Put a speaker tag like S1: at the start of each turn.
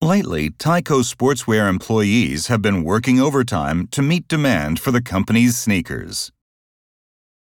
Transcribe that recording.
S1: Lately, Tyco sportswear employees have been working overtime to meet demand for the company's sneakers.